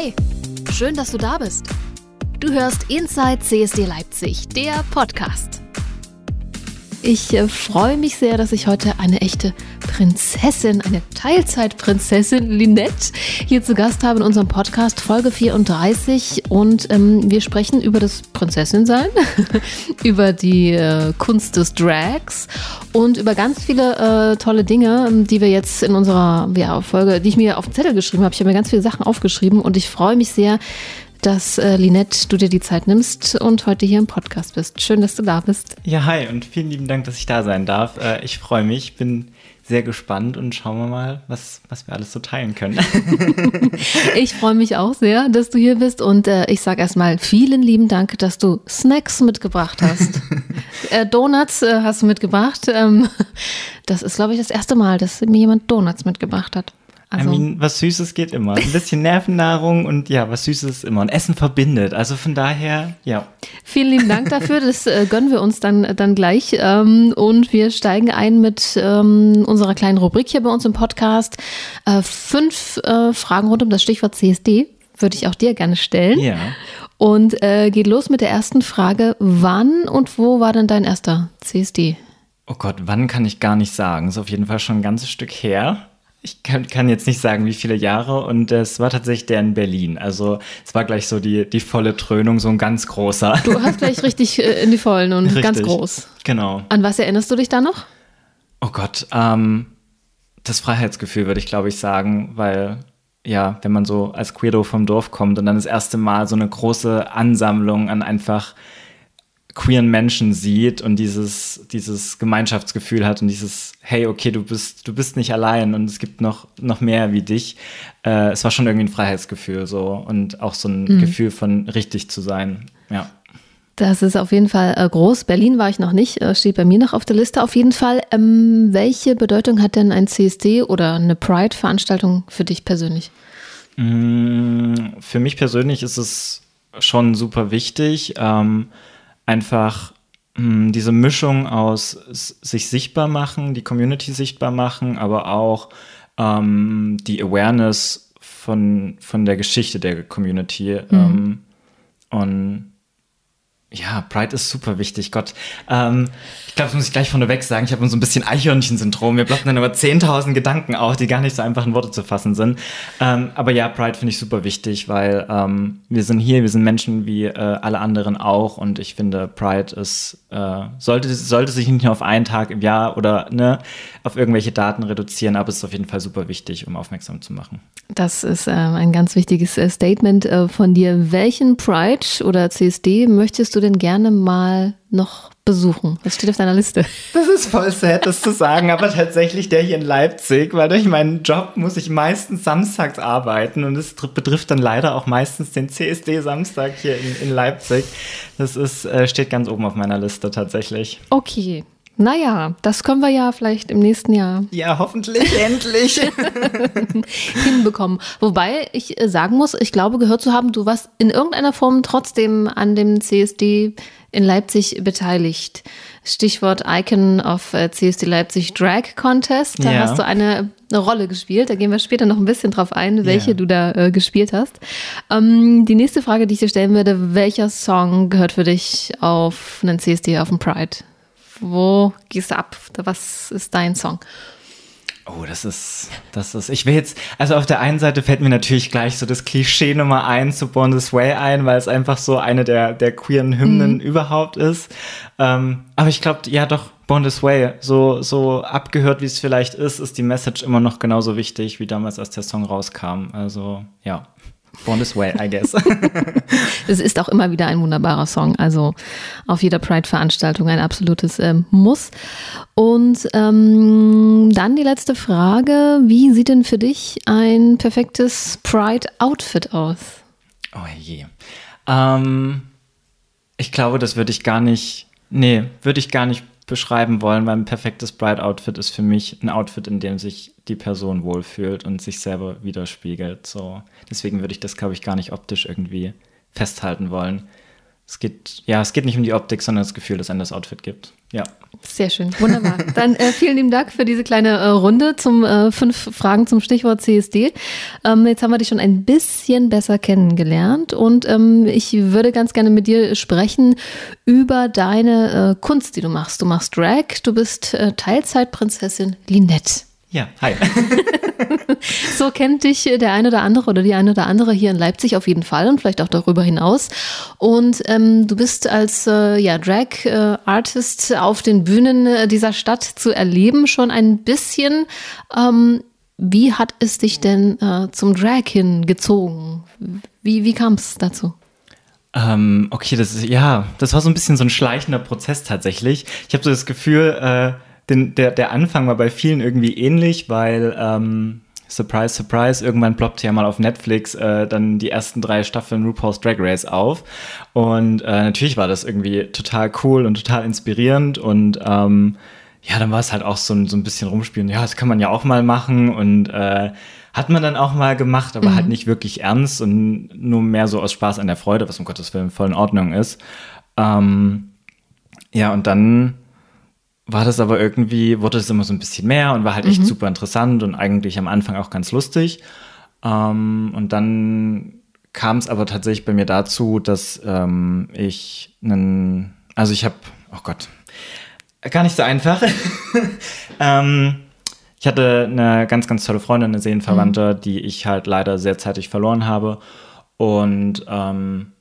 Hey, schön, dass du da bist. Du hörst Inside CSD Leipzig, der Podcast. Ich äh, freue mich sehr, dass ich heute eine echte Prinzessin, eine Teilzeitprinzessin Linette hier zu Gast habe in unserem Podcast Folge 34 und ähm, wir sprechen über das Prinzessinsein, über die äh, Kunst des Drags und über ganz viele äh, tolle Dinge, die wir jetzt in unserer ja, Folge, die ich mir auf den Zettel geschrieben habe. Ich habe mir ganz viele Sachen aufgeschrieben und ich freue mich sehr, dass äh, Linette, du dir die Zeit nimmst und heute hier im Podcast bist. Schön, dass du da bist. Ja, hi und vielen lieben Dank, dass ich da sein darf. Äh, ich freue mich, bin sehr gespannt und schauen wir mal, was, was wir alles so teilen können. ich freue mich auch sehr, dass du hier bist und äh, ich sage erstmal vielen lieben Dank, dass du Snacks mitgebracht hast. äh, Donuts äh, hast du mitgebracht. Ähm, das ist, glaube ich, das erste Mal, dass mir jemand Donuts mitgebracht hat. Also, I mean, was Süßes geht immer. Ein bisschen Nervennahrung und ja, was Süßes ist immer. Und Essen verbindet. Also von daher, ja. Vielen lieben Dank dafür. Das äh, gönnen wir uns dann, dann gleich. Ähm, und wir steigen ein mit ähm, unserer kleinen Rubrik hier bei uns im Podcast. Äh, fünf äh, Fragen rund um das Stichwort CSD würde ich auch dir gerne stellen. Ja. Und äh, geht los mit der ersten Frage. Wann und wo war denn dein erster CSD? Oh Gott, wann kann ich gar nicht sagen. Ist auf jeden Fall schon ein ganzes Stück her ich kann, kann, jetzt nicht sagen, wie viele Jahre. Und es war tatsächlich der in Berlin. Also es war gleich so die, die volle Trönung, so ein ganz großer. Du hast gleich richtig äh, in die Vollen und richtig, ganz groß. Genau. An was erinnerst du dich da noch? Oh Gott, ähm, das Freiheitsgefühl würde ich, glaube ich, sagen, weil ja, wenn man so als Queero vom Dorf kommt und dann das erste Mal so eine große Ansammlung an einfach queeren Menschen sieht und dieses, dieses Gemeinschaftsgefühl hat und dieses, hey, okay, du bist, du bist nicht allein und es gibt noch, noch mehr wie dich. Äh, es war schon irgendwie ein Freiheitsgefühl so und auch so ein mhm. Gefühl von richtig zu sein. Ja. Das ist auf jeden Fall äh, groß. Berlin war ich noch nicht, äh, steht bei mir noch auf der Liste auf jeden Fall. Ähm, welche Bedeutung hat denn ein CSD oder eine Pride-Veranstaltung für dich persönlich? Mm, für mich persönlich ist es schon super wichtig. Ähm, einfach mh, hm, diese Mischung aus sich sichtbar machen, die Community sichtbar machen, aber auch ähm, die Awareness von, von der Geschichte der Community. Mhm. Ähm, und ja, Pride ist super wichtig, Gott. Ähm, ich glaube, das muss ich gleich vorneweg sagen. Ich habe so ein bisschen Eichhörnchen-Syndrom. Mir ploppen dann aber 10.000 Gedanken auf, die gar nicht so einfach in Worte zu fassen sind. Ähm, aber ja, Pride finde ich super wichtig, weil ähm, wir sind hier, wir sind Menschen wie äh, alle anderen auch. Und ich finde, Pride ist, äh, sollte, sollte sich nicht nur auf einen Tag im Jahr oder ne, auf irgendwelche Daten reduzieren, aber es ist auf jeden Fall super wichtig, um aufmerksam zu machen. Das ist äh, ein ganz wichtiges äh, Statement äh, von dir. Welchen Pride oder CSD möchtest du du denn gerne mal noch besuchen? Was steht auf deiner Liste? Das ist voll sad, das zu sagen, aber tatsächlich der hier in Leipzig, weil durch meinen Job muss ich meistens samstags arbeiten und es betrifft dann leider auch meistens den CSD-Samstag hier in, in, Leipzig. Das ist, äh, steht ganz oben auf meiner Liste tatsächlich. Okay, naja, das können wir ja vielleicht im nächsten Jahr. Ja, hoffentlich, endlich. hinbekommen. Wobei ich äh, sagen muss, ich glaube, gehört zu haben, du warst in irgendeiner Form trotzdem an dem CSD in Leipzig beteiligt. Stichwort Icon of äh, CSD Leipzig Drag Contest. Da ja. hast du eine, eine, Rolle gespielt. Da gehen wir später noch ein bisschen drauf ein, welche ja. du da äh, gespielt hast. Ähm, die nächste Frage, die ich dir stellen würde, welcher Song gehört für dich auf einen CSD, auf einen Pride? Wo gehst du ab? Was ist dein Song? Oh, das ist, das ist, ich will jetzt, also auf der einen Seite fällt mir natürlich gleich so das Klischee Nummer eins zu Born This Way ein, weil es einfach so eine der, der queeren Hymnen mhm. überhaupt ist. Ähm, aber ich glaube, ja doch, Born This Way, so, so abgehört wie es vielleicht ist, ist die Message immer noch genauso wichtig wie damals, als der Song rauskam. Also, ja. Born This Way, I guess. es ist auch immer wieder ein wunderbarer Song. Also auf jeder Pride-Veranstaltung ein absolutes ähm, Muss. Und ähm, dann die letzte Frage. Wie sieht denn für dich ein perfektes Pride-Outfit aus? Oh je. Ähm, ich glaube, das würde ich gar nicht. Nee, würde ich gar nicht beschreiben wollen, weil ein perfektes Bride-Outfit ist für mich ein Outfit, in dem sich die Person wohlfühlt und sich selber widerspiegelt. So. Deswegen würde ich das, glaube ich, gar nicht optisch irgendwie festhalten wollen. es geht, ja, es geht nicht um die Optik, sondern das Gefühl, das einem das Outfit gibt. Ja. Sehr schön, wunderbar. Dann äh, vielen lieben Dank für diese kleine äh, Runde zum äh, fünf Fragen zum Stichwort CSD. Ähm, jetzt haben wir dich schon ein bisschen besser kennengelernt und ähm, ich würde ganz gerne mit dir sprechen über deine äh, Kunst, die du machst. Du machst Drag, du bist äh, Teilzeitprinzessin Linette. Ja, hi. so kennt dich der eine oder andere oder die eine oder andere hier in Leipzig auf jeden Fall und vielleicht auch darüber hinaus. Und ähm, du bist als äh, ja, Drag-Artist auf den Bühnen äh, dieser Stadt zu erleben schon ein bisschen. Ähm, wie hat es dich denn äh, zum Drag hingezogen? Wie, wie kam es dazu? Ähm, okay, das ist ja, das war so ein bisschen so ein schleichender Prozess tatsächlich. Ich habe so das Gefühl, äh, den, der, der Anfang war bei vielen irgendwie ähnlich, weil ähm, Surprise, Surprise, irgendwann ploppte ja mal auf Netflix äh, dann die ersten drei Staffeln RuPaul's Drag Race auf. Und äh, natürlich war das irgendwie total cool und total inspirierend und ähm, ja, dann war es halt auch so ein, so ein bisschen rumspielen. Ja, das kann man ja auch mal machen und äh, hat man dann auch mal gemacht, aber halt mhm. halt nicht wirklich ernst und nur mehr so aus Spaß an der Freude, was um Gottes Willen voll in Ordnung ist. Ähm, ja, und dann war das aber irgendwie, wurde es immer so ein bisschen mehr und war halt echt mhm. super interessant und eigentlich am Anfang auch ganz lustig. Ähm, und dann kam es aber tatsächlich bei mir dazu, dass ähm, ich einen, also ich habe, oh Gott, gar nicht so einfach. ähm, ich hatte eine ganz, ganz tolle Freundin, eine Seelenverwandte, mhm. die ich halt leider sehr zeitig verloren habe. Und ähm,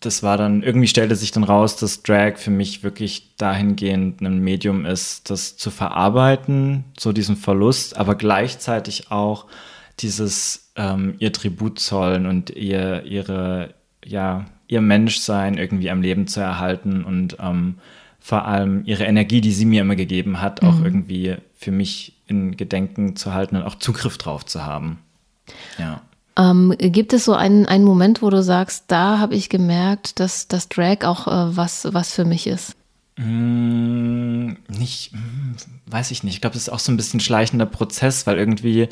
das war dann, irgendwie stellte sich dann raus, dass Drag für mich wirklich dahingehend ein Medium ist, das zu verarbeiten, so diesen Verlust, aber gleichzeitig auch dieses ähm, ihr Tribut zollen und ihr, ihre, ja, ihr Menschsein irgendwie am Leben zu erhalten und ähm, vor allem ihre Energie, die sie mir immer gegeben hat, mhm. auch irgendwie für mich in Gedenken zu halten und auch Zugriff drauf zu haben. Ja. Ähm, gibt es so einen, einen Moment, wo du sagst, da habe ich gemerkt, dass das Drag auch äh, was, was für mich ist? Mm, nicht, mm, weiß ich nicht. Ich glaube, das ist auch so ein bisschen schleichender Prozess, weil irgendwie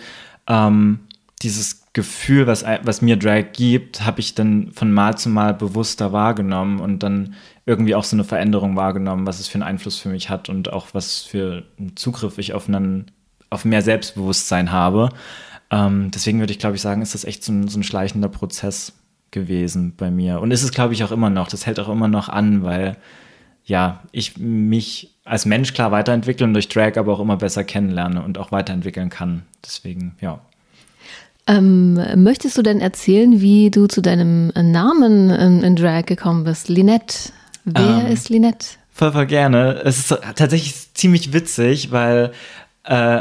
ähm, dieses Gefühl, was, was mir Drag gibt, habe ich dann von Mal zu Mal bewusster wahrgenommen und dann irgendwie auch so eine Veränderung wahrgenommen, was es für einen Einfluss für mich hat und auch was für einen Zugriff ich auf, einen, auf mehr Selbstbewusstsein habe. Ähm, deswegen würde ich, glaube ich, sagen, ist das echt so ein, so ein schleichender Prozess gewesen bei mir. Und ist es, glaube ich, auch immer noch. Das hält auch immer noch an, weil ja, ich mich als Mensch klar weiterentwickle und durch Drag aber auch immer besser kennenlerne und auch weiterentwickeln kann. Deswegen, ja. Ähm, möchtest du denn erzählen, wie du zu deinem Namen in, in Drag gekommen bist? Linette. Wer ähm, ist Linette? Voll, voll gerne. Es ist tatsächlich ziemlich witzig, weil äh,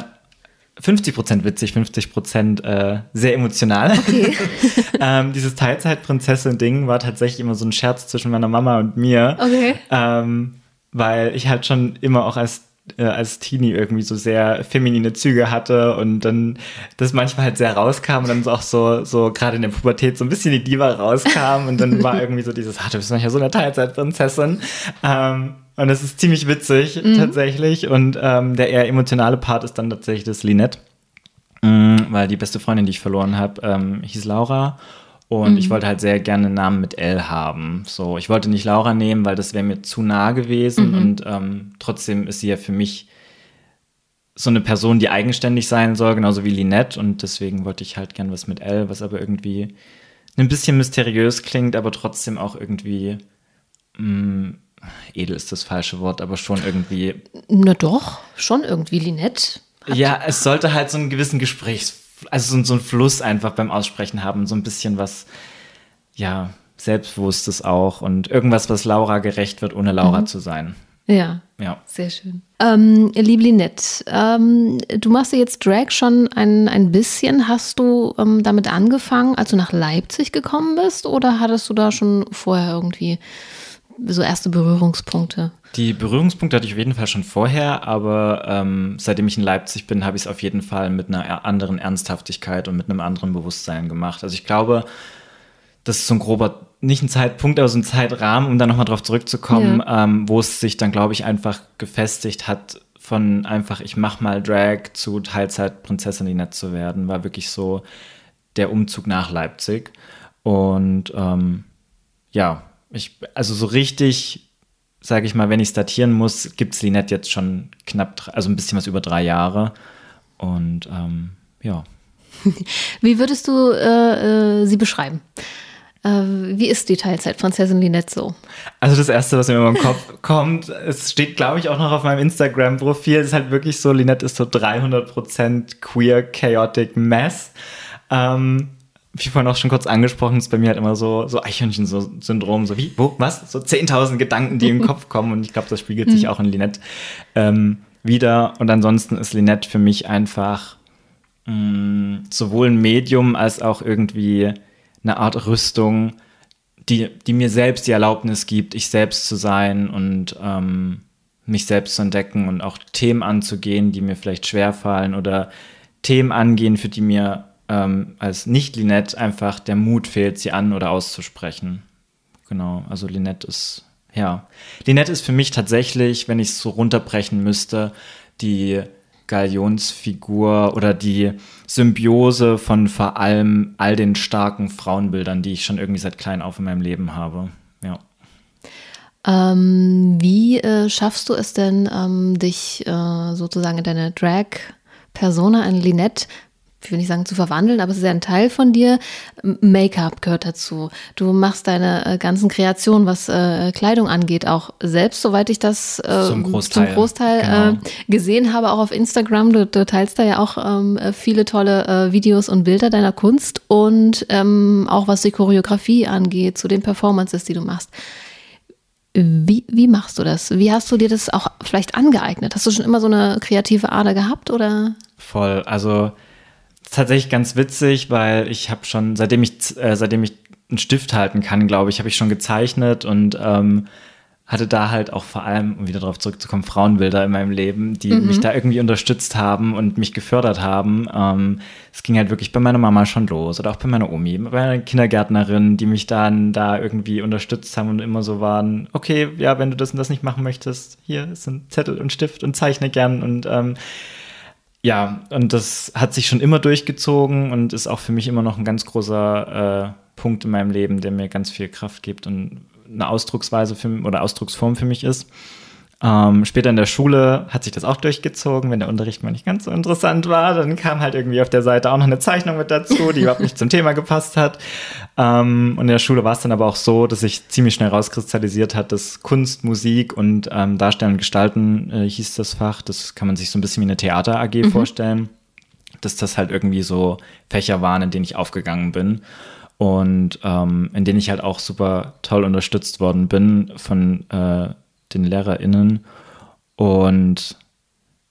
50% witzig, 50% äh, sehr emotional. Okay. ähm, dieses Teilzeitprinzessin-Ding war tatsächlich immer so ein Scherz zwischen meiner Mama und mir. Okay. Ähm, weil ich halt schon immer auch als äh, als Teenie irgendwie so sehr feminine Züge hatte und dann das manchmal halt sehr rauskam und dann auch so, so gerade in der Pubertät so ein bisschen die Diva rauskam und dann war irgendwie so dieses, ah, du bist manchmal so eine Teilzeitprinzessin. Ähm, und es ist ziemlich witzig mhm. tatsächlich. Und ähm, der eher emotionale Part ist dann tatsächlich das Linette. Mhm, weil die beste Freundin, die ich verloren habe, ähm, hieß Laura. Und mhm. ich wollte halt sehr gerne einen Namen mit L haben. So, ich wollte nicht Laura nehmen, weil das wäre mir zu nah gewesen. Mhm. Und ähm, trotzdem ist sie ja für mich so eine Person, die eigenständig sein soll, genauso wie Linette. Und deswegen wollte ich halt gern was mit L, was aber irgendwie ein bisschen mysteriös klingt, aber trotzdem auch irgendwie mh, mm, edel ist das falsche Wort, aber schon irgendwie. Na doch, schon irgendwie Linette. Ja, es sollte halt so einen gewissen Gesprächs, also so, einen Fluss einfach beim Aussprechen haben, so ein bisschen was, ja, Selbstbewusstes auch und irgendwas, was Laura gerecht wird, ohne Laura mhm. zu sein. Ja, ja. sehr schön. Ähm, liebe Linette, ähm, du machst ja jetzt Drag schon ein, ein bisschen. Hast du ähm, damit angefangen, als du nach Leipzig gekommen bist oder hattest du da schon vorher irgendwie so erste Berührungspunkte? Die Berührungspunkte hatte ich auf jeden Fall schon vorher, aber ähm, seitdem ich in Leipzig bin, habe ich es auf jeden Fall mit einer anderen Ernsthaftigkeit und mit einem anderen Bewusstsein gemacht. Also ich glaube, das ist so ein grober, nicht ein Zeitpunkt, aber so ein Zeitrahmen, um da nochmal drauf zurückzukommen, ja. ähm, wo es sich dann, glaube ich, einfach gefestigt hat, von einfach, ich mach mal Drag zu Teilzeit Prinzessin Linette zu werden, war wirklich so der Umzug nach Leipzig. Und ähm, ja, ich, also so richtig, sage ich mal, wenn ich es datieren muss, gibt es Linette jetzt schon knapp, also ein bisschen was über drei Jahre. Und ähm, ja. Wie würdest du äh, äh, sie beschreiben? Äh, wie ist die Teilzeitprinzessin Linette so? Also das Erste, was mir in meinem Kopf kommt, es steht, glaube ich, auch noch auf meinem Instagram-Profil, ist halt wirklich so, Linette ist so 300% queer, chaotic mess. Ähm, wie vorhin auch schon kurz angesprochen, ist bei mir halt immer so, so Eichhörnchen-Syndrom, so wie, wo, was? So 10.000 Gedanken, die im Kopf kommen und ich glaube, das spiegelt sich mhm. auch in Linette ähm, wieder. Und ansonsten ist Linette für mich einfach mh, mm, sowohl ein Medium als auch irgendwie eine Art Rüstung, die, die mir selbst die Erlaubnis gibt, ich selbst zu sein und ähm, mich selbst zu entdecken und auch Themen anzugehen, die mir vielleicht schwerfallen oder Themen angehen, für die mir ähm, als Nicht-Linette einfach der Mut fehlt, sie an- oder auszusprechen. Genau, also Linette ist, ja. Linette ist für mich tatsächlich, wenn ich es so runterbrechen müsste, die Galionsfigur oder die Symbiose von vor allem all den starken Frauenbildern, die ich schon irgendwie seit klein auf in meinem Leben habe. Ja. Ähm, wie äh, schaffst du es denn, ähm, dich äh, sozusagen in deine Drag-Persona, in Linette, ich will nicht sagen zu verwandeln, aber es ist ja ein Teil von dir. Make-up gehört dazu. Du machst deine äh, ganzen Kreationen, was äh, Kleidung angeht, auch selbst, soweit ich das äh, zum Großteil, zum Großteil genau. Äh, gesehen habe, auch auf Instagram. Du, du teilst da ja auch ähm, viele tolle äh, Videos und Bilder deiner Kunst und ähm, auch was die Choreografie angeht, zu den Performances, die du machst. Wie, wie machst du das? Wie hast du dir das auch vielleicht angeeignet? Hast du schon immer so eine kreative Ader gehabt oder? Voll. Also tatsächlich ganz witzig, weil ich habe schon, seitdem ich, äh, seitdem ich einen Stift halten kann, glaube ich, habe ich schon gezeichnet und ähm, hatte da halt auch vor allem, um wieder darauf zurückzukommen, Frauenbilder in meinem Leben, die mhm. mich da irgendwie unterstützt haben und mich gefördert haben. Ähm, es ging halt wirklich bei meiner Mama schon los oder auch bei meiner Omi, bei meiner Kindergärtnerin, die mich dann da irgendwie unterstützt haben und immer so waren, okay, ja, wenn du das und das nicht machen möchtest, hier ein Zettel und Stift und zeichne gern und ähm, ja, und das hat sich schon immer durchgezogen und ist auch für mich immer noch ein ganz großer äh, Punkt in meinem Leben, der mir ganz viel Kraft gibt und eine Ausdrucksweise für, oder Ausdrucksform für mich ist. Ähm, später in der Schule hat sich das auch durchgezogen. Wenn der Unterricht mal nicht ganz so interessant war, dann kam halt irgendwie auf der Seite auch noch eine Zeichnung mit dazu, die überhaupt nicht zum Thema gepasst hat. Ähm, und in der Schule war es dann aber auch so, dass sich ziemlich schnell rauskristallisiert hat, dass Kunst, Musik und ähm, Darstellen und Gestalten äh, hieß das Fach. Das kann man sich so ein bisschen wie eine Theater AG mhm. vorstellen. Dass das halt irgendwie so Fächer waren, in denen ich aufgegangen bin und ähm, in denen ich halt auch super toll unterstützt worden bin von äh, den LehrerInnen. Und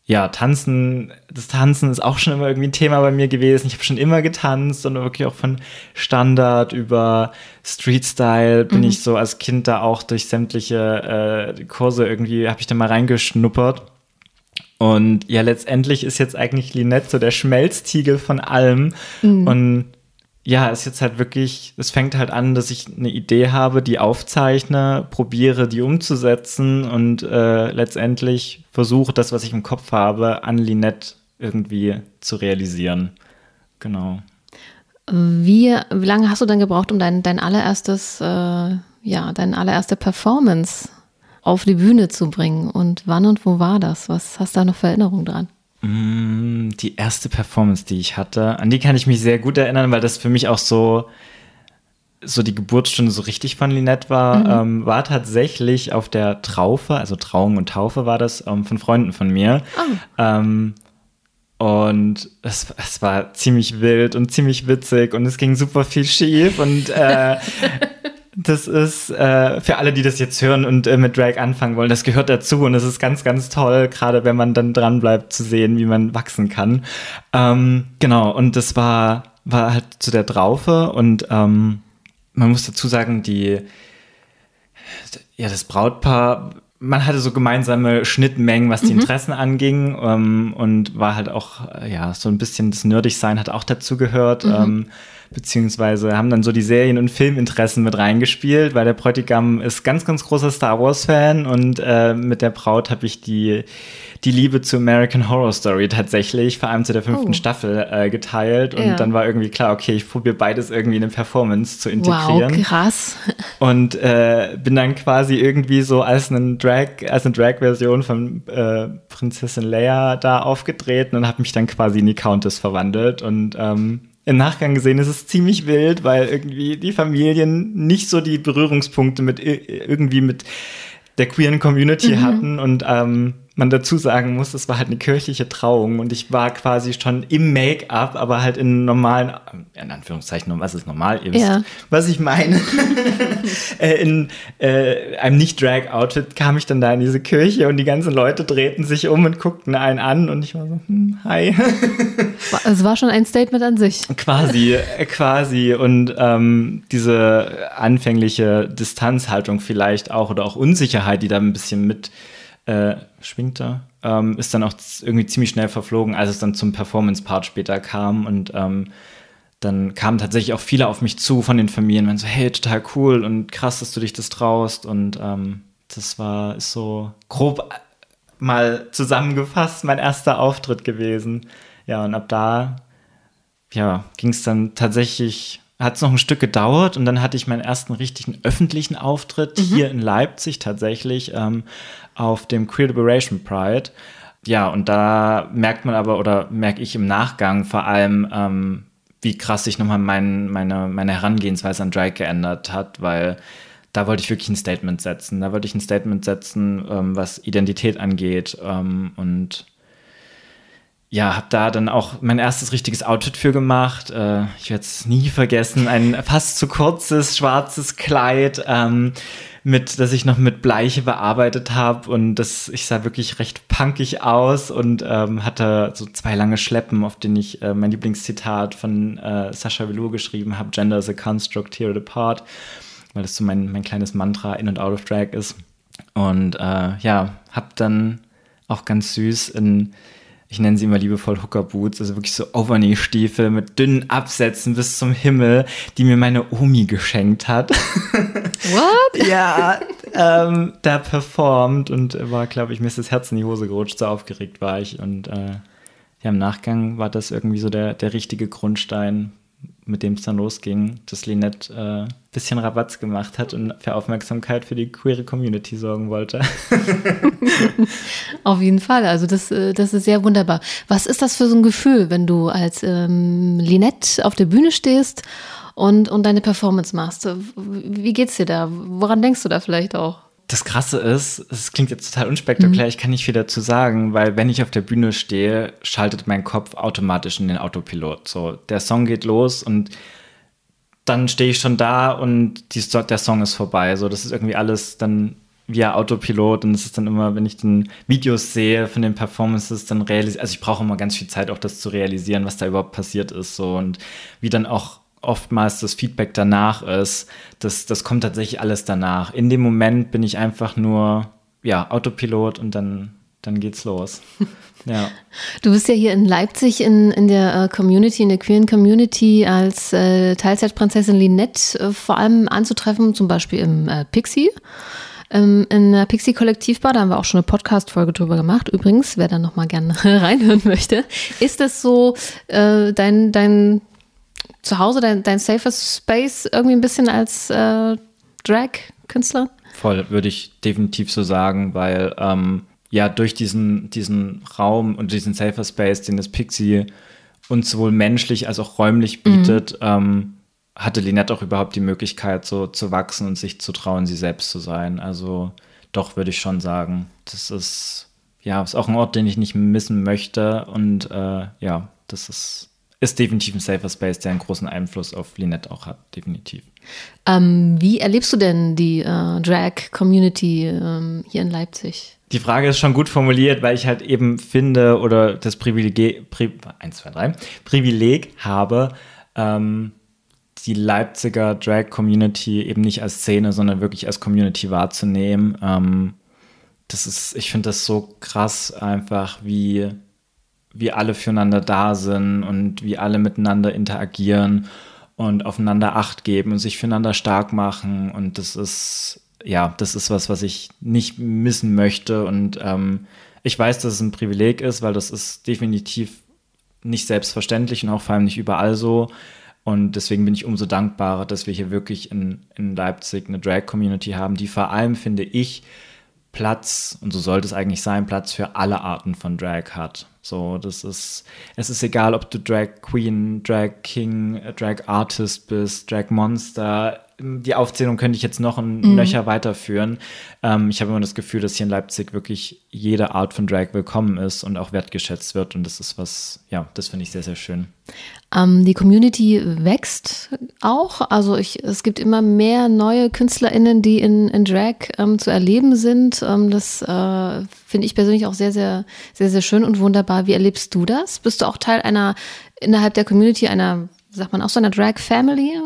ja, Tanzen, das Tanzen ist auch schon immer irgendwie ein Thema bei mir gewesen. Ich habe schon immer getanzt und wirklich auch von Standard über Street Style bin mhm. ich so als Kind da auch durch sämtliche äh, Kurse irgendwie, habe ich da mal reingeschnuppert. Und ja, letztendlich ist jetzt eigentlich Linette so der Schmelztiegel von allem. Mhm. Und ja, es ist jetzt halt wirklich, es fängt halt an, dass ich eine Idee habe, die aufzeichne, probiere, die umzusetzen und äh, letztendlich versuche, das, was ich im Kopf habe, an Linette irgendwie zu realisieren. Genau. Wie, wie lange hast du dann gebraucht, um dein, dein allererstes, äh, ja, deine allererste Performance auf die Bühne zu bringen? Und wann und wo war das? Was hast du da noch für Erinnerungen dran? Mm, die erste Performance, die ich hatte, an die kann ich mich sehr gut erinnern, weil das für mich auch so, so die Geburtsstunde so richtig von Linette war, mhm. ähm, war tatsächlich auf der Traufe, also Trauung und Taufe war das ähm, von Freunden von mir. Oh. Ähm, und es, es war ziemlich wild und ziemlich witzig und es ging super viel schief und äh, Das ist äh, für alle, die das jetzt hören und äh, mit Drag anfangen wollen, das gehört dazu und es ist ganz, ganz toll, gerade wenn man dann dran bleibt zu sehen, wie man wachsen kann. Ähm, genau, und das war, war halt zu der Traufe und ähm, man muss dazu sagen, die, ja, das Brautpaar, man hatte so gemeinsame Schnittmengen, was die mhm. Interessen anging ähm, und war halt auch, ja, so ein bisschen das Nerdig-Sein hat auch dazu gehört. Mhm. Beziehungsweise haben dann so die Serien- und Filminteressen mit reingespielt, weil der Bräutigam ist ganz, ganz großer Star Wars-Fan und äh, mit der Braut habe ich die, die Liebe zu American Horror Story tatsächlich, vor allem zu der fünften oh. Staffel, äh, geteilt. Und ja. dann war irgendwie klar, okay, ich probiere beides irgendwie in eine Performance zu integrieren. Wow, krass. Und äh, bin dann quasi irgendwie so als, einen Drag, als eine Drag-Version von äh, Prinzessin Leia da aufgetreten und habe mich dann quasi in die Countess verwandelt. Und ähm, im Nachgang gesehen ist es ziemlich wild, weil irgendwie die Familien nicht so die Berührungspunkte mit irgendwie mit der queeren Community mhm. hatten und ähm, man dazu sagen muss, es war halt eine kirchliche Trauung und ich war quasi schon im Make-up, aber halt in normalen, in Anführungszeichen, was ist normal, ihr wisst, ja. was ich meine. Äh, in äh, einem Nicht-Drag-Outfit kam ich dann da in diese Kirche und die ganzen Leute drehten sich um und guckten einen an und ich war so, hm, hi. es war schon ein Statement an sich. Quasi, äh, quasi und ähm, diese anfängliche Distanzhaltung vielleicht auch oder auch Unsicherheit, die da ein bisschen mit äh, schwingte, ähm, ist dann auch irgendwie ziemlich schnell verflogen, als es dann zum Performance-Part später kam und ähm, dann kamen tatsächlich auch viele auf mich zu von den Familien, und so, hey, total cool und krass, dass du dich das traust und ähm, das war, ist so grob mal zusammengefasst mein erster Auftritt gewesen. Ja, und ab da, ja, ging es dann tatsächlich hat es noch ein Stück gedauert und dann hatte ich meinen ersten richtigen öffentlichen Auftritt mhm. hier in Leipzig tatsächlich ähm, auf dem Queer Liberation Pride. Ja, und da merkt man aber oder merke ich im Nachgang vor allem, ähm, wie krass sich nochmal mein, meine, meine Herangehensweise an Drag geändert hat, weil da wollte ich wirklich ein Statement setzen. Da wollte ich ein Statement setzen, ähm, was Identität angeht ähm, und ja, habe da dann auch mein erstes richtiges Outfit für gemacht. Äh, ich werde es nie vergessen, ein fast zu kurzes schwarzes Kleid, ähm, mit, das ich noch mit Bleiche bearbeitet habe und das, ich sah wirklich recht punkig aus und ähm, hatte so zwei lange Schleppen, auf denen ich äh, mein Lieblingszitat von äh, Sascha Velour geschrieben habe: Gender is a construct, tear it apart, weil das so mein, mein kleines Mantra in und out of drag ist. Und äh, ja, habe dann auch ganz süß in ich nenne sie immer liebevoll Hooker Boots, also wirklich so Overknee-Stiefel mit dünnen Absätzen bis zum Himmel, die mir meine Omi geschenkt hat. What? ja, ähm, da performt und war, glaube ich, mir ist das Herz in die Hose gerutscht, so aufgeregt war ich. Und äh, ja, im Nachgang war das irgendwie so der, der richtige Grundstein, mit dem es dann losging, dass Lynette ein äh, bisschen Rabatz gemacht hat und für Aufmerksamkeit für die queere Community sorgen wollte. Auf jeden Fall, also das, äh, das ist sehr wunderbar. Was ist das für so ein Gefühl, wenn du als ähm, Lynette auf der Bühne stehst und, und deine Performance machst? Wie geht's dir da? Woran denkst du da vielleicht auch? Das Krasse ist, es klingt jetzt total unspektakulär, mhm. ich kann nicht viel dazu sagen, weil wenn ich auf der Bühne stehe, schaltet mein Kopf automatisch in den Autopilot. So, der Song geht los und dann stehe ich schon da und die, der Song ist vorbei. So, das ist irgendwie alles dann via Autopilot und es ist dann immer, wenn ich den Videos sehe von den Performances, dann realisiere, also ich brauche immer ganz viel Zeit, auch das zu realisieren, was da überhaupt passiert ist, so und wie dann auch oftmals das Feedback danach ist. Das, das kommt tatsächlich alles danach. In dem Moment bin ich einfach nur ja, Autopilot und dann, dann geht's los. Ja. Du bist ja hier in Leipzig in, in der äh, Community, in der queeren Community als äh, Teilzeitprinzessin Linette äh, vor allem anzutreffen, zum Beispiel im äh, Pixie. Ähm, in der Pixie Kollektivbar, da haben wir auch schon eine Podcast-Folge drüber gemacht. Übrigens, wer da nochmal gerne reinhören möchte. Ist das so äh, dein, dein zu Hause dein, dein safer Space irgendwie ein bisschen als äh, Drag-Künstler? Voll, würde ich definitiv so sagen, weil ähm, ja, durch diesen, diesen Raum und diesen safer Space, den das Pixie uns sowohl menschlich als auch räumlich mhm. bietet, mhm. ähm, hatte Linette auch überhaupt die Möglichkeit, so zu wachsen und sich zu trauen, sie selbst zu sein. Also doch würde ich schon sagen, das ist ja ist auch ein Ort, den ich nicht missen möchte und äh, ja, das ist ist definitiv ein Safer Space, der einen großen Einfluss auf Linette auch hat, definitiv. Ähm, wie erlebst du denn die äh, Drag-Community ähm, hier in Leipzig? Die Frage ist schon gut formuliert, weil ich halt eben finde oder das Privileg, Pri, 1, 2, 3, Privileg habe, ähm, die Leipziger Drag-Community eben nicht als Szene, sondern wirklich als Community wahrzunehmen. Ähm, das ist, ich finde das so krass einfach, wie wie alle füreinander da sind und wie alle miteinander interagieren und aufeinander Acht geben und sich füreinander stark machen. Und das ist, ja, das ist was, was ich nicht missen möchte. Und ähm, ich weiß, dass es ein Privileg ist, weil das ist definitiv nicht selbstverständlich und auch vor allem nicht überall so. Und deswegen bin ich umso dankbarer, dass wir hier wirklich in, in Leipzig eine Drag-Community haben, die vor allem, finde ich, Platz, und so sollte es eigentlich sein, Platz für alle Arten von Drag hat. So, das ist, es ist egal, ob du Drag Queen, Drag King, Drag Artist bist, Drag Monster. Die Aufzählung könnte ich jetzt noch ein mhm. Löcher weiterführen. Ähm, ich habe immer das Gefühl, dass hier in Leipzig wirklich jede Art von Drag willkommen ist und auch wertgeschätzt wird. Und das ist was, ja, das finde ich sehr, sehr schön. Ähm, die Community wächst auch. Also ich, es gibt immer mehr neue KünstlerInnen, die in, in Drag ähm, zu erleben sind. Ähm, das äh, finde ich persönlich auch sehr, sehr, sehr, sehr schön und wunderbar. Wie erlebst du das? Bist du auch Teil einer, innerhalb der Community einer, sagt man auch so einer Drag-Family?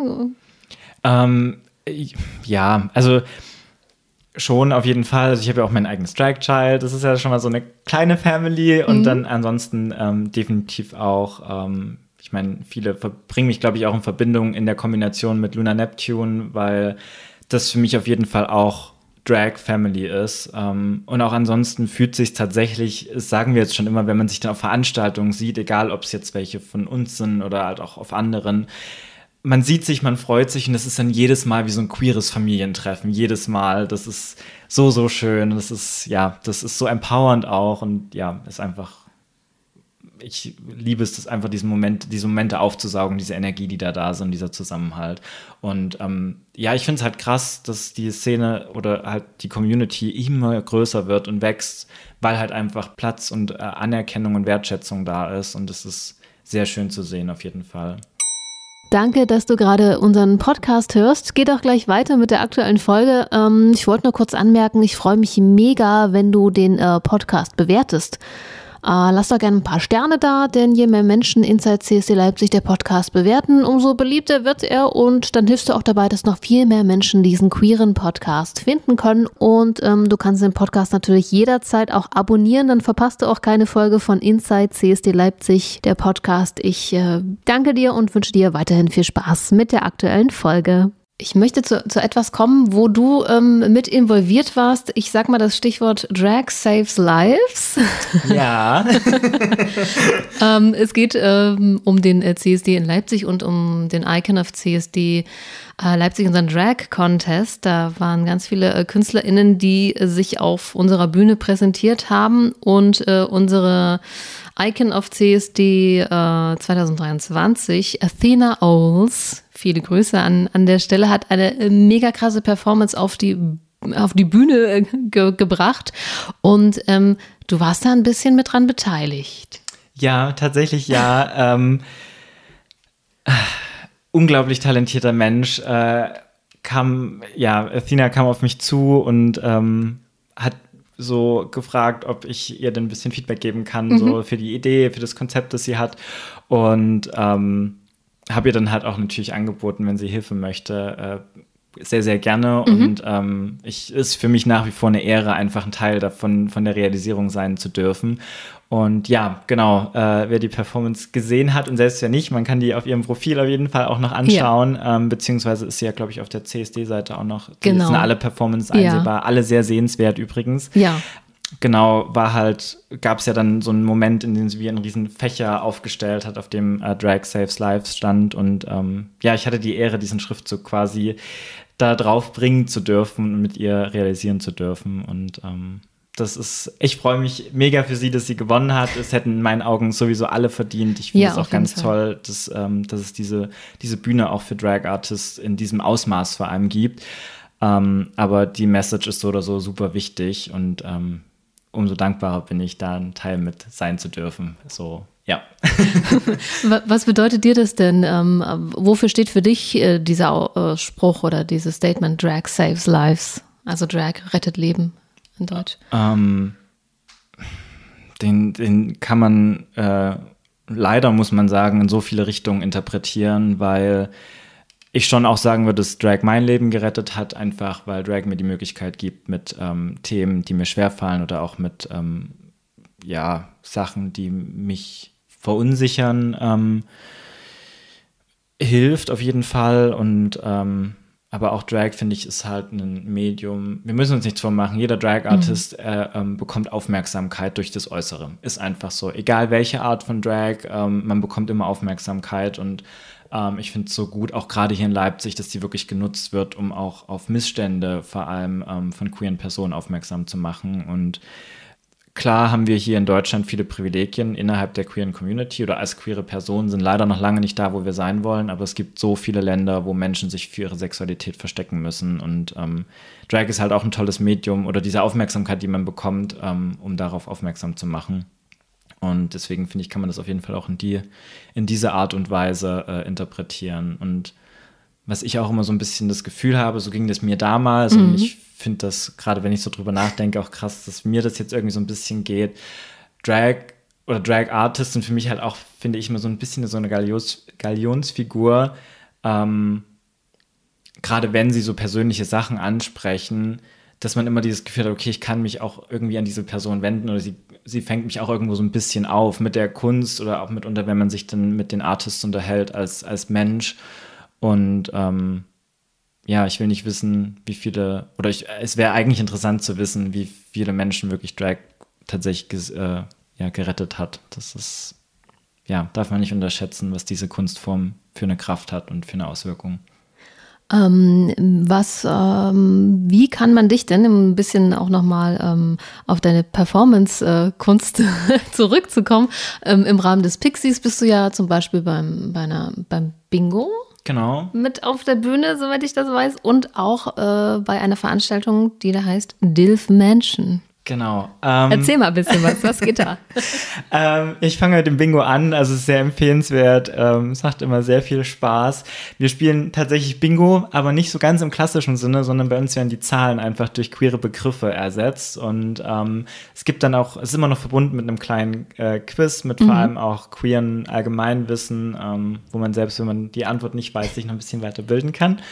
Ähm, ja, also schon auf jeden Fall. Also ich habe ja auch mein eigenes Drag Child. Das ist ja schon mal so eine kleine Family und mhm. dann ansonsten ähm, definitiv auch ähm, ich meine, viele bringen mich, glaube ich, auch in Verbindung in der Kombination mit Luna Neptune, weil das für mich auf jeden Fall auch Drag Family ist. Ähm, und auch ansonsten fühlt sich tatsächlich, das sagen wir jetzt schon immer, wenn man sich dann auf Veranstaltungen sieht, egal ob es jetzt welche von uns sind oder halt auch auf anderen, man sieht sich, man freut sich und das ist dann jedes Mal wie so ein queeres Familientreffen. Jedes Mal. Das ist so, so schön. Das ist, ja, das ist so empowernd auch und ja, ist einfach ich liebe es, das einfach diesen Moment, diese Momente aufzusaugen, diese Energie, die da da sind, dieser Zusammenhalt. Und ähm, ja, ich finde es halt krass, dass die Szene oder halt die Community immer größer wird und wächst, weil halt einfach Platz und äh, Anerkennung und Wertschätzung da ist. Und das ist sehr schön zu sehen, auf jeden Fall. Danke, dass du gerade unseren Podcast hörst. Geht auch gleich weiter mit der aktuellen Folge. Ähm, ich wollte nur kurz anmerken, ich freue mich mega, wenn du den äh, Podcast bewertest. Äh, lasst doch gerne ein paar Sterne da, denn je mehr Menschen Inside CSD Leipzig der Podcast bewerten, umso beliebter wird er und dann hilfst du auch dabei, dass noch viel mehr Menschen diesen queeren Podcast finden können. Und ähm, du kannst den Podcast natürlich jederzeit auch abonnieren, dann verpasst du auch keine Folge von Inside CSD Leipzig, der Podcast. Ich äh, danke dir und wünsche dir weiterhin viel Spaß mit der aktuellen Folge. Ich möchte zu, zu etwas kommen, wo du ähm, mit involviert warst. Ich sag mal das Stichwort Drag Saves Lives. Ja. ähm, es geht ähm, um den äh, CSD in Leipzig und um den Icon of CSD äh, Leipzig, unseren Drag Contest. Da waren ganz viele äh, KünstlerInnen, die äh, sich auf unserer Bühne präsentiert haben und äh, unsere Icon of CSD 2023, Athena Owls, viele Grüße an, an der Stelle, hat eine äh, mega krasse Performance auf die, auf die Bühne äh, ge gebracht. Und ähm, du warst da ein bisschen mit dran beteiligt. Ja, tatsächlich ja. ähm, unglaublich talentierter Mensch. Äh, kam, ja, Athena kam auf mich zu und ähm, hat so gefragt, ob ich ihr denn ein bisschen Feedback geben kann, mhm. so für die Idee, für das Konzept, das sie hat. Und ähm, habe ihr dann halt auch natürlich angeboten, wenn sie Hilfe möchte, äh, sehr, sehr gerne. Mhm. Und ähm, ich ist für mich nach wie vor eine Ehre, einfach ein Teil davon von der Realisierung sein zu dürfen. Und ja, genau, äh, wer die Performance gesehen hat und selbst wer nicht, man kann die auf ihrem Profil auf jeden Fall auch noch anschauen, ja. ähm, beziehungsweise ist sie ja, glaube ich, auf der CSD-Seite auch noch. Genau. sind alle Performances einsehbar, ja. alle sehr sehenswert übrigens. Ja genau, war halt, gab es ja dann so einen Moment, in dem sie wie einen riesen Fächer aufgestellt hat, auf dem äh, Drag Saves Lives stand. Und ähm, ja, ich hatte die Ehre, diesen Schriftzug quasi da drauf bringen zu dürfen und mit ihr realisieren zu dürfen. Und ähm, das ist, ich freue mich mega für sie, dass sie gewonnen hat. Es hätten in meinen Augen sowieso alle verdient. Ich finde ja, es auch ganz Fall. toll, dass, ähm, dass es diese, diese Bühne auch für Drag Artists in diesem Ausmaß vor allem gibt. Ähm, aber die Message ist so oder so super wichtig und ähm, umso dankbarer bin ich, da ein Teil mit sein zu dürfen. So, ja. Was bedeutet dir das denn? Ähm, wofür steht für dich äh, dieser äh, Spruch oder dieses Statement Drag saves lives? Also Drag rettet Leben in Deutsch. Ähm, den, den kann man äh, leider, muss man sagen, in so viele Richtungen interpretieren, weil ich schon auch sagen würde, dass Drag mein Leben gerettet hat, einfach weil Drag mir die Möglichkeit gibt, mit ähm, Themen, die mir schwerfallen oder auch mit ähm, ja, Sachen, die mich verunsichern, ähm, hilft auf jeden Fall und ähm, aber auch Drag, finde ich, ist halt ein Medium. Wir müssen uns nichts vormachen. Jeder Drag-Artist mhm. äh, ähm, bekommt Aufmerksamkeit durch das Äußere. Ist einfach so. Egal welche Art von Drag, ähm, man bekommt immer Aufmerksamkeit. Und ähm, ich finde es so gut, auch gerade hier in Leipzig, dass die wirklich genutzt wird, um auch auf Missstände vor allem ähm, von queeren Personen aufmerksam zu machen. Und Klar haben wir hier in Deutschland viele Privilegien innerhalb der queeren Community oder als queere Personen sind leider noch lange nicht da, wo wir sein wollen, aber es gibt so viele Länder, wo Menschen sich für ihre Sexualität verstecken müssen und ähm, Drag ist halt auch ein tolles Medium oder diese Aufmerksamkeit, die man bekommt, ähm, um darauf aufmerksam zu machen. Und deswegen finde ich, kann man das auf jeden Fall auch in, die, in diese Art und Weise äh, interpretieren. Und was ich auch immer so ein bisschen das Gefühl habe, so ging das mir damals mhm. und ich finde das, gerade wenn ich so drüber nachdenke, auch krass, dass mir das jetzt irgendwie so ein bisschen geht. Drag oder Drag Artist sind für mich halt auch, finde ich, immer so ein bisschen so eine Galions, Galionsfigur. Ähm, gerade wenn sie so persönliche Sachen ansprechen, dass man immer dieses Gefühl hat, okay, ich kann mich auch irgendwie an diese Person wenden oder sie, sie fängt mich auch irgendwo so ein bisschen auf mit der Kunst oder auch mitunter, wenn man sich dann mit den Artists unterhält als, als Mensch. Und ähm, ja, ich will nicht wissen, wie viele, oder ich, es wäre eigentlich interessant zu wissen, wie viele Menschen wirklich Drag tatsächlich äh, ja, gerettet hat. Das ist, ja, darf man nicht unterschätzen, was diese Kunstform für eine Kraft hat und für eine Auswirkung. Ähm, was, ähm, wie kann man dich denn ein bisschen auch nochmal ähm, auf deine Performance-Kunst zurückzukommen? Ähm, Im Rahmen des Pixies bist du ja zum Beispiel beim, bei einer, beim Bingo Genau. Mit auf der Bühne, soweit ich das weiß. Und auch äh, bei einer Veranstaltung, die da heißt Dilf Mansion. Genau. Ähm, Erzähl mal ein bisschen was, was geht da? ähm, ich fange mit dem Bingo an, also sehr empfehlenswert, ähm, es macht immer sehr viel Spaß. Wir spielen tatsächlich Bingo, aber nicht so ganz im klassischen Sinne, sondern bei uns werden die Zahlen einfach durch queere Begriffe ersetzt und ähm, es gibt dann auch, es ist immer noch verbunden mit einem kleinen äh, Quiz, mit mhm. vor allem auch queeren Allgemeinwissen, ähm, wo man selbst, wenn man die Antwort nicht weiß, sich noch ein bisschen weiter bilden kann.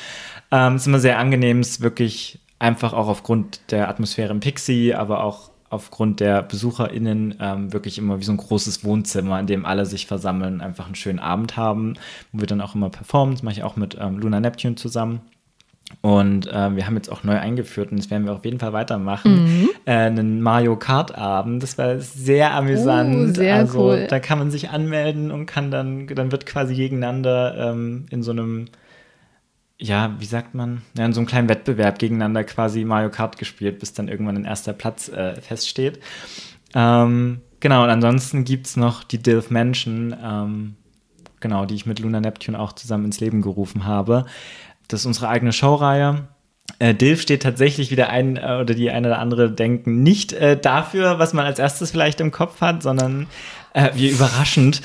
Ähm, es ist immer sehr angenehm, es ist wirklich einfach auch aufgrund der Atmosphäre im Pixie, aber auch aufgrund der BesucherInnen ähm, wirklich immer wie so ein großes Wohnzimmer, in dem alle sich versammeln, einfach einen schönen Abend haben, wo wir dann auch immer performen. Das mache ich auch mit ähm, Luna Neptune zusammen. Und äh, wir haben jetzt auch neu eingeführt und das werden wir auf jeden Fall weitermachen. Mhm. Äh, einen Mario Kart Abend. Das war sehr amüsant. Oh, sehr also cool. da kann man sich anmelden und kann dann, dann wird quasi gegeneinander ähm, in so einem ja, wie sagt man, ja, in so einem kleinen Wettbewerb gegeneinander quasi Mario Kart gespielt, bis dann irgendwann ein erster Platz äh, feststeht. Ähm, genau, und ansonsten gibt es noch die Dilf Mansion, ähm, genau, die ich mit Luna Neptune auch zusammen ins Leben gerufen habe. Das ist unsere eigene Showreihe. Äh, Dilf steht tatsächlich wieder ein äh, oder die eine oder andere denken nicht äh, dafür, was man als erstes vielleicht im Kopf hat, sondern äh, wie überraschend,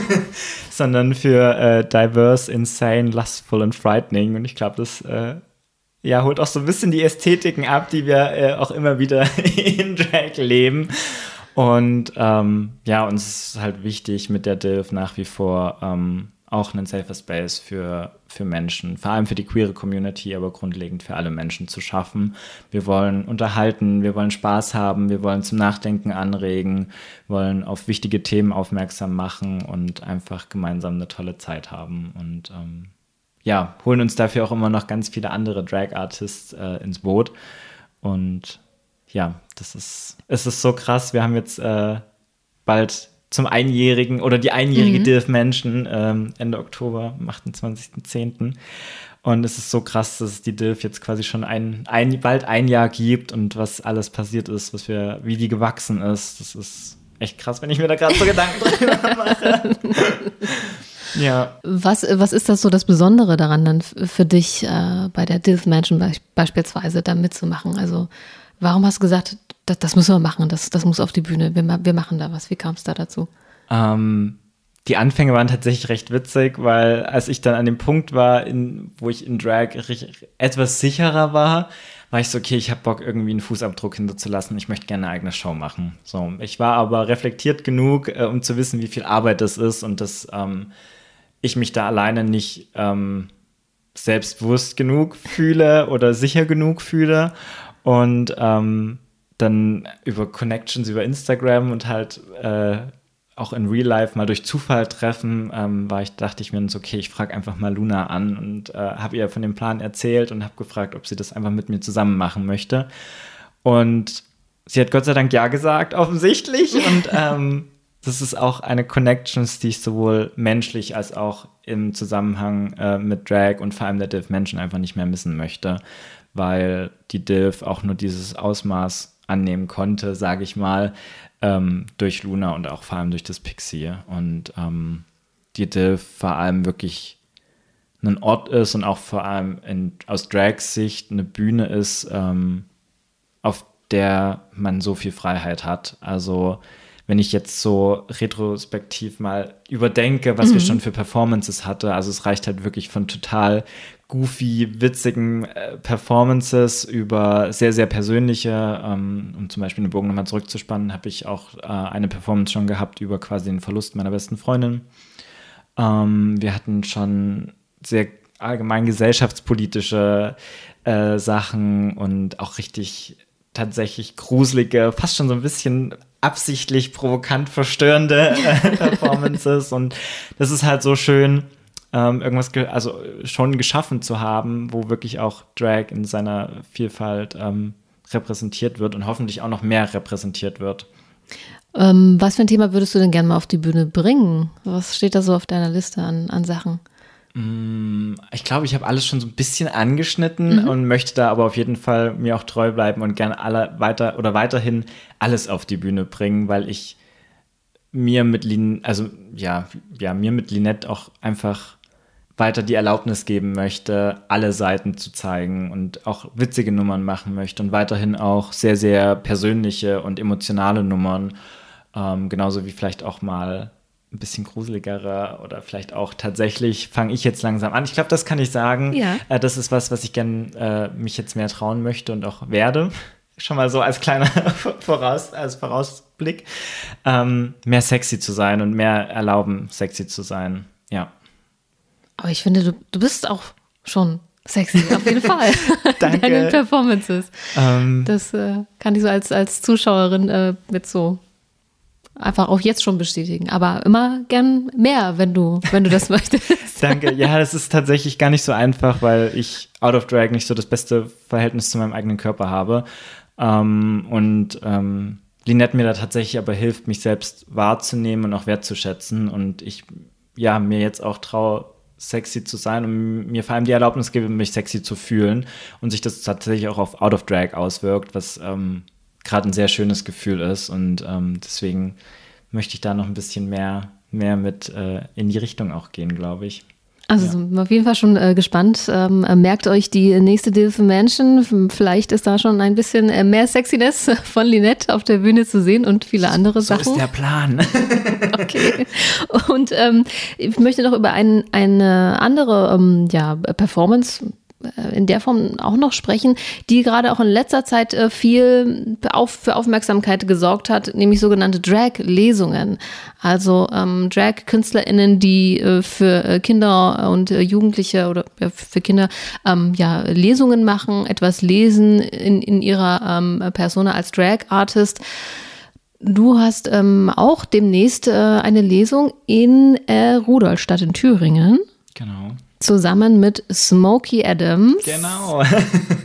sondern für äh, diverse, insane, lustful and frightening. Und ich glaube, das äh, ja, holt auch so ein bisschen die Ästhetiken ab, die wir auch immer wieder in Drag leben. Und ähm, ja, uns ist halt wichtig mit der DILF nach wie vor ähm, auch einen safer Space für, für Menschen, vor allem für die queere Community, aber grundlegend für alle Menschen zu schaffen. Wir wollen unterhalten, wir wollen Spaß haben, wir wollen zum Nachdenken anregen, wollen auf wichtige Themen aufmerksam machen und einfach gemeinsam eine tolle Zeit haben. Und ähm, ja, holen uns dafür auch immer noch ganz viele andere Drag-Artists äh, ins Boot. Und ja, das ist, es ist so krass. Wir haben jetzt äh, bald zum Einjährigen oder die einjährige mhm. DILF Menschen ähm, Ende Oktober, am 28.10. Und es ist so krass, dass es die DILF jetzt quasi schon ein, ein, bald ein Jahr gibt und was alles passiert ist, was wir, wie die gewachsen ist. Das ist echt krass, wenn ich mir da gerade so Gedanken drüber mache. ja. Was, was ist das so das Besondere daran, dann für dich äh, bei der DILF Mansion be beispielsweise da mitzumachen? Also, warum hast du gesagt, das, das müssen wir machen, das, das muss auf die Bühne, wir, wir machen da was. Wie kam es da dazu? Ähm, die Anfänge waren tatsächlich recht witzig, weil als ich dann an dem Punkt war, in, wo ich in Drag etwas sicherer war, war ich so, okay, ich habe Bock, irgendwie einen Fußabdruck hinterzulassen. Ich möchte gerne eine eigene Show machen. So, ich war aber reflektiert genug, äh, um zu wissen, wie viel Arbeit das ist und dass ähm, ich mich da alleine nicht ähm, selbstbewusst genug fühle oder sicher genug fühle. Und ähm, dann über Connections über Instagram und halt äh, auch in Real Life mal durch Zufall treffen, ähm, war ich, dachte ich mir so, okay, ich frage einfach mal Luna an und äh, habe ihr von dem Plan erzählt und habe gefragt, ob sie das einfach mit mir zusammen machen möchte. Und sie hat Gott sei Dank ja gesagt, offensichtlich. Und ähm, das ist auch eine Connections, die ich sowohl menschlich als auch im Zusammenhang äh, mit Drag und vor allem der Div Menschen einfach nicht mehr missen möchte, weil die Div auch nur dieses Ausmaß annehmen konnte, sage ich mal, ähm, durch Luna und auch vor allem durch das Pixie. Und ähm, die Div vor allem wirklich ein Ort ist und auch vor allem in, aus Drags Sicht eine Bühne ist, ähm, auf der man so viel Freiheit hat. Also wenn ich jetzt so retrospektiv mal überdenke, was mhm. wir schon für Performances hatte, also es reicht halt wirklich von total goofy, witzigen äh, Performances über sehr, sehr persönliche, ähm, um zum Beispiel den Bogen nochmal zurückzuspannen, habe ich auch äh, eine Performance schon gehabt über quasi den Verlust meiner besten Freundin. Ähm, wir hatten schon sehr allgemein gesellschaftspolitische äh, Sachen und auch richtig tatsächlich gruselige, fast schon so ein bisschen absichtlich provokant verstörende äh, Performances. und das ist halt so schön, ähm, irgendwas ge also schon geschaffen zu haben, wo wirklich auch Drag in seiner Vielfalt ähm, repräsentiert wird und hoffentlich auch noch mehr repräsentiert wird. Ähm, was für ein Thema würdest du denn gerne mal auf die Bühne bringen? Was steht da so auf deiner Liste an, an Sachen? Mm, ich glaube, ich habe alles schon so ein bisschen angeschnitten mhm. und möchte da aber auf jeden Fall mir auch treu bleiben und gerne alle weiter oder weiterhin alles auf die Bühne bringen, weil ich mir mit Lin also ja, ja, mir mit Linette auch einfach weiter die Erlaubnis geben möchte, alle Seiten zu zeigen und auch witzige Nummern machen möchte und weiterhin auch sehr, sehr persönliche und emotionale Nummern, ähm, genauso wie vielleicht auch mal ein bisschen gruseligere oder vielleicht auch tatsächlich fange ich jetzt langsam an. Ich glaube, das kann ich sagen. Ja. Äh, das ist was, was ich gerne äh, mich jetzt mehr trauen möchte und auch werde. Schon mal so als kleiner Voraus, als Vorausblick. Ähm, mehr sexy zu sein und mehr erlauben, sexy zu sein. Ja. Aber ich finde, du, du bist auch schon sexy, auf jeden Fall. Danke. Deine Performances. Ähm, das äh, kann ich so als, als Zuschauerin äh, mit so einfach auch jetzt schon bestätigen. Aber immer gern mehr, wenn du, wenn du das möchtest. Danke. Ja, das ist tatsächlich gar nicht so einfach, weil ich out of drag nicht so das beste Verhältnis zu meinem eigenen Körper habe. Ähm, und ähm, Linette mir da tatsächlich aber hilft, mich selbst wahrzunehmen und auch wertzuschätzen. Und ich ja mir jetzt auch traue, sexy zu sein und mir vor allem die Erlaubnis gebe, mich sexy zu fühlen und sich das tatsächlich auch auf Out of Drag auswirkt, was ähm, gerade ein sehr schönes Gefühl ist. Und ähm, deswegen möchte ich da noch ein bisschen mehr, mehr mit äh, in die Richtung auch gehen, glaube ich. Also ja. sind wir auf jeden Fall schon äh, gespannt. Ähm, äh, merkt euch die nächste Dilfe Mansion. Vielleicht ist da schon ein bisschen äh, mehr Sexiness von Linette auf der Bühne zu sehen und viele andere so Sachen. So ist der Plan. okay. Und ähm, ich möchte noch über ein, eine andere ähm, ja, Performance in der Form auch noch sprechen, die gerade auch in letzter Zeit äh, viel für Aufmerksamkeit gesorgt hat, nämlich sogenannte Drag-Lesungen. Also ähm, Drag-KünstlerInnen, die äh, für Kinder und Jugendliche oder für Kinder ähm, ja, Lesungen machen, etwas lesen in, in ihrer ähm, Persona als Drag-Artist. Du hast ähm, auch demnächst äh, eine Lesung in äh, Rudolstadt in Thüringen. Genau zusammen mit Smokey Adams. Genau.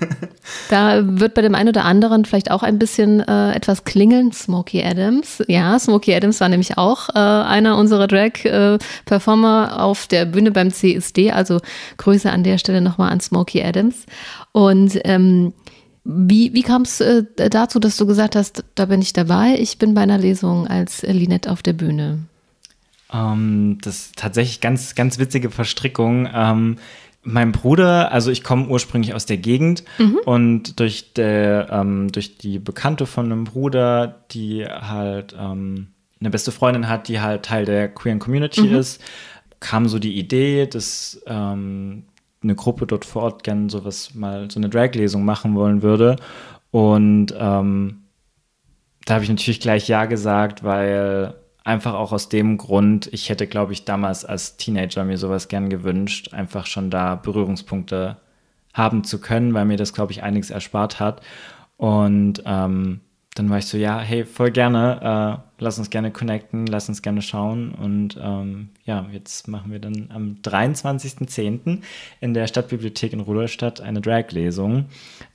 da wird bei dem einen oder anderen vielleicht auch ein bisschen äh, etwas klingeln. Smokey Adams. Ja, Smokey Adams war nämlich auch äh, einer unserer Drag-Performer äh, auf der Bühne beim CSD. Also Grüße an der Stelle nochmal an Smokey Adams. Und ähm, wie, wie kam es äh, dazu, dass du gesagt hast, da bin ich dabei, ich bin bei einer Lesung als Linette auf der Bühne? Ähm, das ist tatsächlich ganz, ganz witzige Verstrickung. Ähm, mein Bruder, also ich komme ursprünglich aus der Gegend mhm. und durch, der, ähm, durch die Bekannte von einem Bruder, die halt ähm, eine beste Freundin hat, die halt Teil der queeren Community mhm. ist, kam so die Idee, dass ähm, eine Gruppe dort vor Ort gerne sowas mal, so eine Drag-Lesung machen wollen würde. Und ähm, da habe ich natürlich gleich Ja gesagt, weil Einfach auch aus dem Grund, ich hätte, glaube ich, damals als Teenager mir sowas gern gewünscht, einfach schon da Berührungspunkte haben zu können, weil mir das, glaube ich, einiges erspart hat. Und ähm, dann war ich so, ja, hey, voll gerne, äh, lass uns gerne connecten, lass uns gerne schauen. Und ähm, ja, jetzt machen wir dann am 23.10. in der Stadtbibliothek in Rudolstadt eine Drag-Lesung.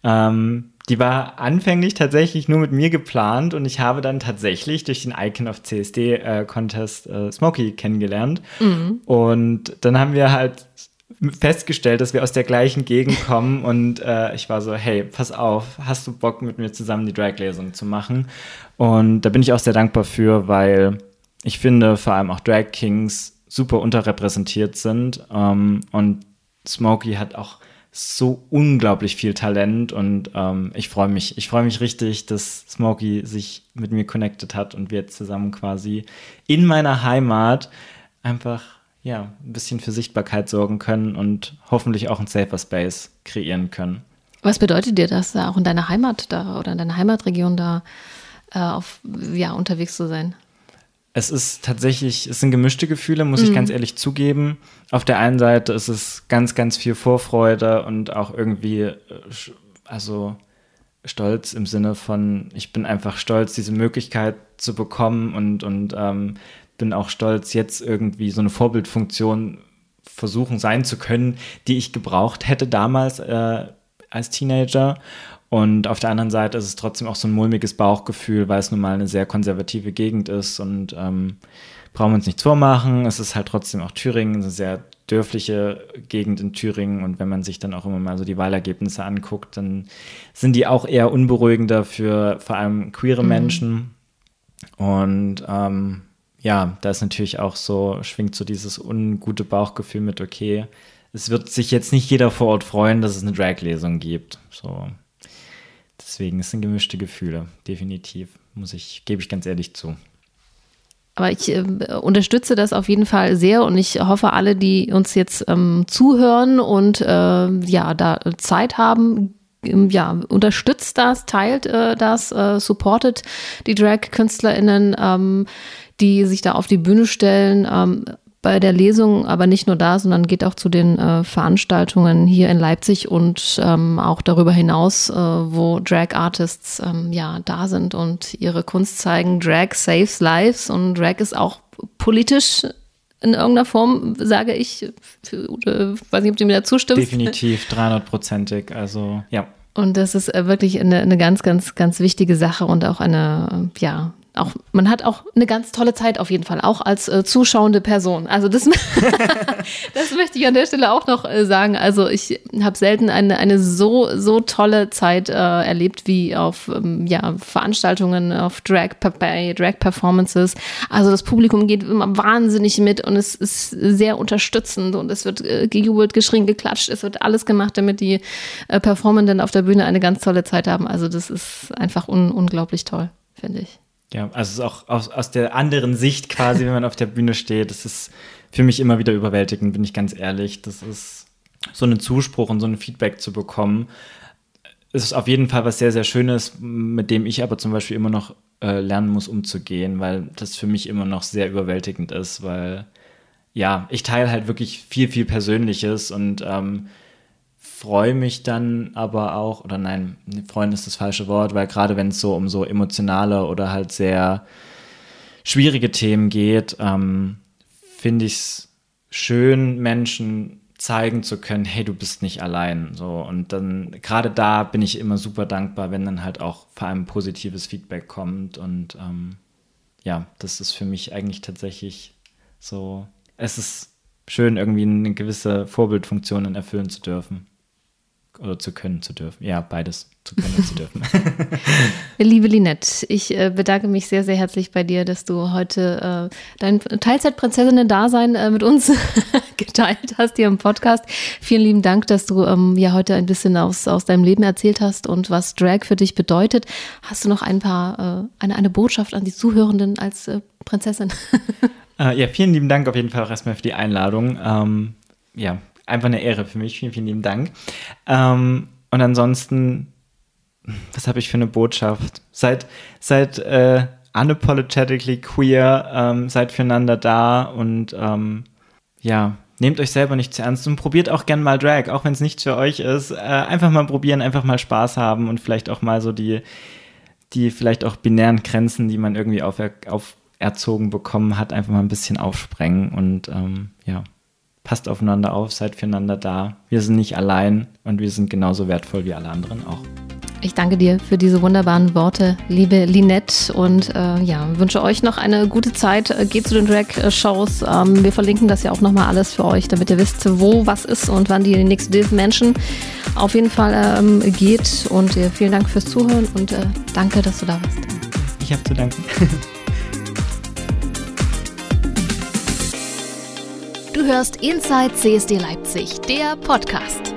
Ähm, die war anfänglich tatsächlich nur mit mir geplant und ich habe dann tatsächlich durch den Icon of CSD äh, Contest äh, Smokey kennengelernt. Mhm. Und dann haben wir halt festgestellt, dass wir aus der gleichen Gegend kommen und äh, ich war so, hey, pass auf, hast du Bock mit mir zusammen die Drag-Lesung zu machen? Und da bin ich auch sehr dankbar für, weil ich finde vor allem auch Drag Kings super unterrepräsentiert sind ähm, und Smokey hat auch so unglaublich viel Talent und ähm, ich freue mich, ich freue mich richtig, dass Smokey sich mit mir connected hat und wir jetzt zusammen quasi in meiner Heimat einfach ja, ein bisschen für Sichtbarkeit sorgen können und hoffentlich auch ein safer Space kreieren können. Was bedeutet dir das, auch in deiner Heimat da oder in deiner Heimatregion da äh, auf, ja, unterwegs zu sein? Es ist tatsächlich, es sind gemischte Gefühle, muss mhm. ich ganz ehrlich zugeben. Auf der einen Seite ist es ganz, ganz viel Vorfreude und auch irgendwie, äh, also stolz im Sinne von, ich bin einfach stolz, diese Möglichkeit zu bekommen und, und ähm, bin auch stolz, jetzt irgendwie so eine Vorbildfunktion versuchen sein zu können, die ich gebraucht hätte damals äh, als Teenager. Und auf der anderen Seite ist es trotzdem auch so ein mulmiges Bauchgefühl, weil es nun mal eine sehr konservative Gegend ist und ähm, brauchen wir uns nichts vormachen. Es ist halt trotzdem auch Thüringen, eine sehr dörfliche Gegend in Thüringen. Und wenn man sich dann auch immer mal so die Wahlergebnisse anguckt, dann sind die auch eher unberuhigender für vor allem queere mhm. Menschen. Und ähm, ja, da ist natürlich auch so, schwingt so dieses ungute Bauchgefühl mit, okay, es wird sich jetzt nicht jeder vor Ort freuen, dass es eine Drag-Lesung gibt. So. Deswegen, es sind gemischte Gefühle, definitiv. Muss ich, gebe ich ganz ehrlich zu. Aber ich äh, unterstütze das auf jeden Fall sehr und ich hoffe, alle, die uns jetzt ähm, zuhören und äh, ja, da Zeit haben, ähm, ja, unterstützt das, teilt äh, das, äh, supportet die Drag-KünstlerInnen. Ähm, die sich da auf die Bühne stellen. Ähm, bei der Lesung aber nicht nur da, sondern geht auch zu den äh, Veranstaltungen hier in Leipzig und ähm, auch darüber hinaus, äh, wo Drag Artists ähm, ja da sind und ihre Kunst zeigen. Drag saves lives und Drag ist auch politisch in irgendeiner Form, sage ich. Für, äh, weiß nicht, ob du mir da zustimmst. Definitiv, 300-prozentig. Also ja. Und das ist äh, wirklich eine, eine ganz, ganz, ganz wichtige Sache und auch eine, ja, auch, man hat auch eine ganz tolle Zeit auf jeden Fall, auch als äh, zuschauende Person. Also das, das möchte ich an der Stelle auch noch äh, sagen. Also ich habe selten eine, eine so, so tolle Zeit äh, erlebt wie auf ähm, ja, Veranstaltungen, auf Drag, bei Drag-Performances. Also das Publikum geht immer wahnsinnig mit und es ist sehr unterstützend und es wird äh, gejubelt, geschrien, geklatscht. Es wird alles gemacht, damit die äh, Performenden auf der Bühne eine ganz tolle Zeit haben. Also das ist einfach un unglaublich toll, finde ich. Ja, also es ist auch aus, aus der anderen Sicht quasi, wenn man auf der Bühne steht, das ist für mich immer wieder überwältigend, bin ich ganz ehrlich. Das ist so einen Zuspruch und so ein Feedback zu bekommen. Es ist auf jeden Fall was sehr, sehr Schönes, mit dem ich aber zum Beispiel immer noch äh, lernen muss, umzugehen, weil das für mich immer noch sehr überwältigend ist, weil ja, ich teile halt wirklich viel, viel Persönliches und ähm, freue mich dann aber auch, oder nein, freuen ist das falsche Wort, weil gerade wenn es so um so emotionale oder halt sehr schwierige Themen geht, ähm, finde ich es schön, Menschen zeigen zu können, hey, du bist nicht allein. So, und dann, gerade da bin ich immer super dankbar, wenn dann halt auch vor allem positives Feedback kommt. Und ähm, ja, das ist für mich eigentlich tatsächlich so, es ist schön, irgendwie eine gewisse Vorbildfunktion erfüllen zu dürfen oder zu können zu dürfen. Ja, beides zu können und zu dürfen. Liebe Linette, ich äh, bedanke mich sehr, sehr herzlich bei dir, dass du heute äh, dein Teilzeitprinzessinnen-Dasein äh, mit uns geteilt hast hier im Podcast. Vielen lieben Dank, dass du ähm, ja heute ein bisschen aus, aus deinem Leben erzählt hast und was Drag für dich bedeutet. Hast du noch ein paar, äh, eine, eine Botschaft an die Zuhörenden als äh, Prinzessin? Äh, ja, vielen lieben Dank auf jeden Fall auch erstmal für die Einladung. Ähm, ja, einfach eine Ehre für mich. Vielen, vielen lieben Dank. Ähm, und ansonsten, was habe ich für eine Botschaft? Seid, seid äh, unapologetically queer, ähm, seid füreinander da und ähm, ja, nehmt euch selber nicht zu ernst und probiert auch gern mal Drag, auch wenn es nicht für euch ist. Äh, einfach mal probieren, einfach mal Spaß haben und vielleicht auch mal so die, die vielleicht auch binären Grenzen, die man irgendwie aufer auferzogen bekommen hat, einfach mal ein bisschen aufsprengen und ähm, ja, passt aufeinander auf, seid füreinander da. Wir sind nicht allein und wir sind genauso wertvoll wie alle anderen auch. Ich danke dir für diese wunderbaren Worte, liebe Linette. Und äh, ja, wünsche euch noch eine gute Zeit. Äh, geht zu den Drag-Shows. Ähm, wir verlinken das ja auch nochmal alles für euch, damit ihr wisst, wo was ist und wann die nächste Div Menschen auf jeden Fall ähm, geht. Und äh, vielen Dank fürs Zuhören und äh, danke, dass du da warst. Ich habe zu danken. hörst Inside CSD Leipzig, der Podcast.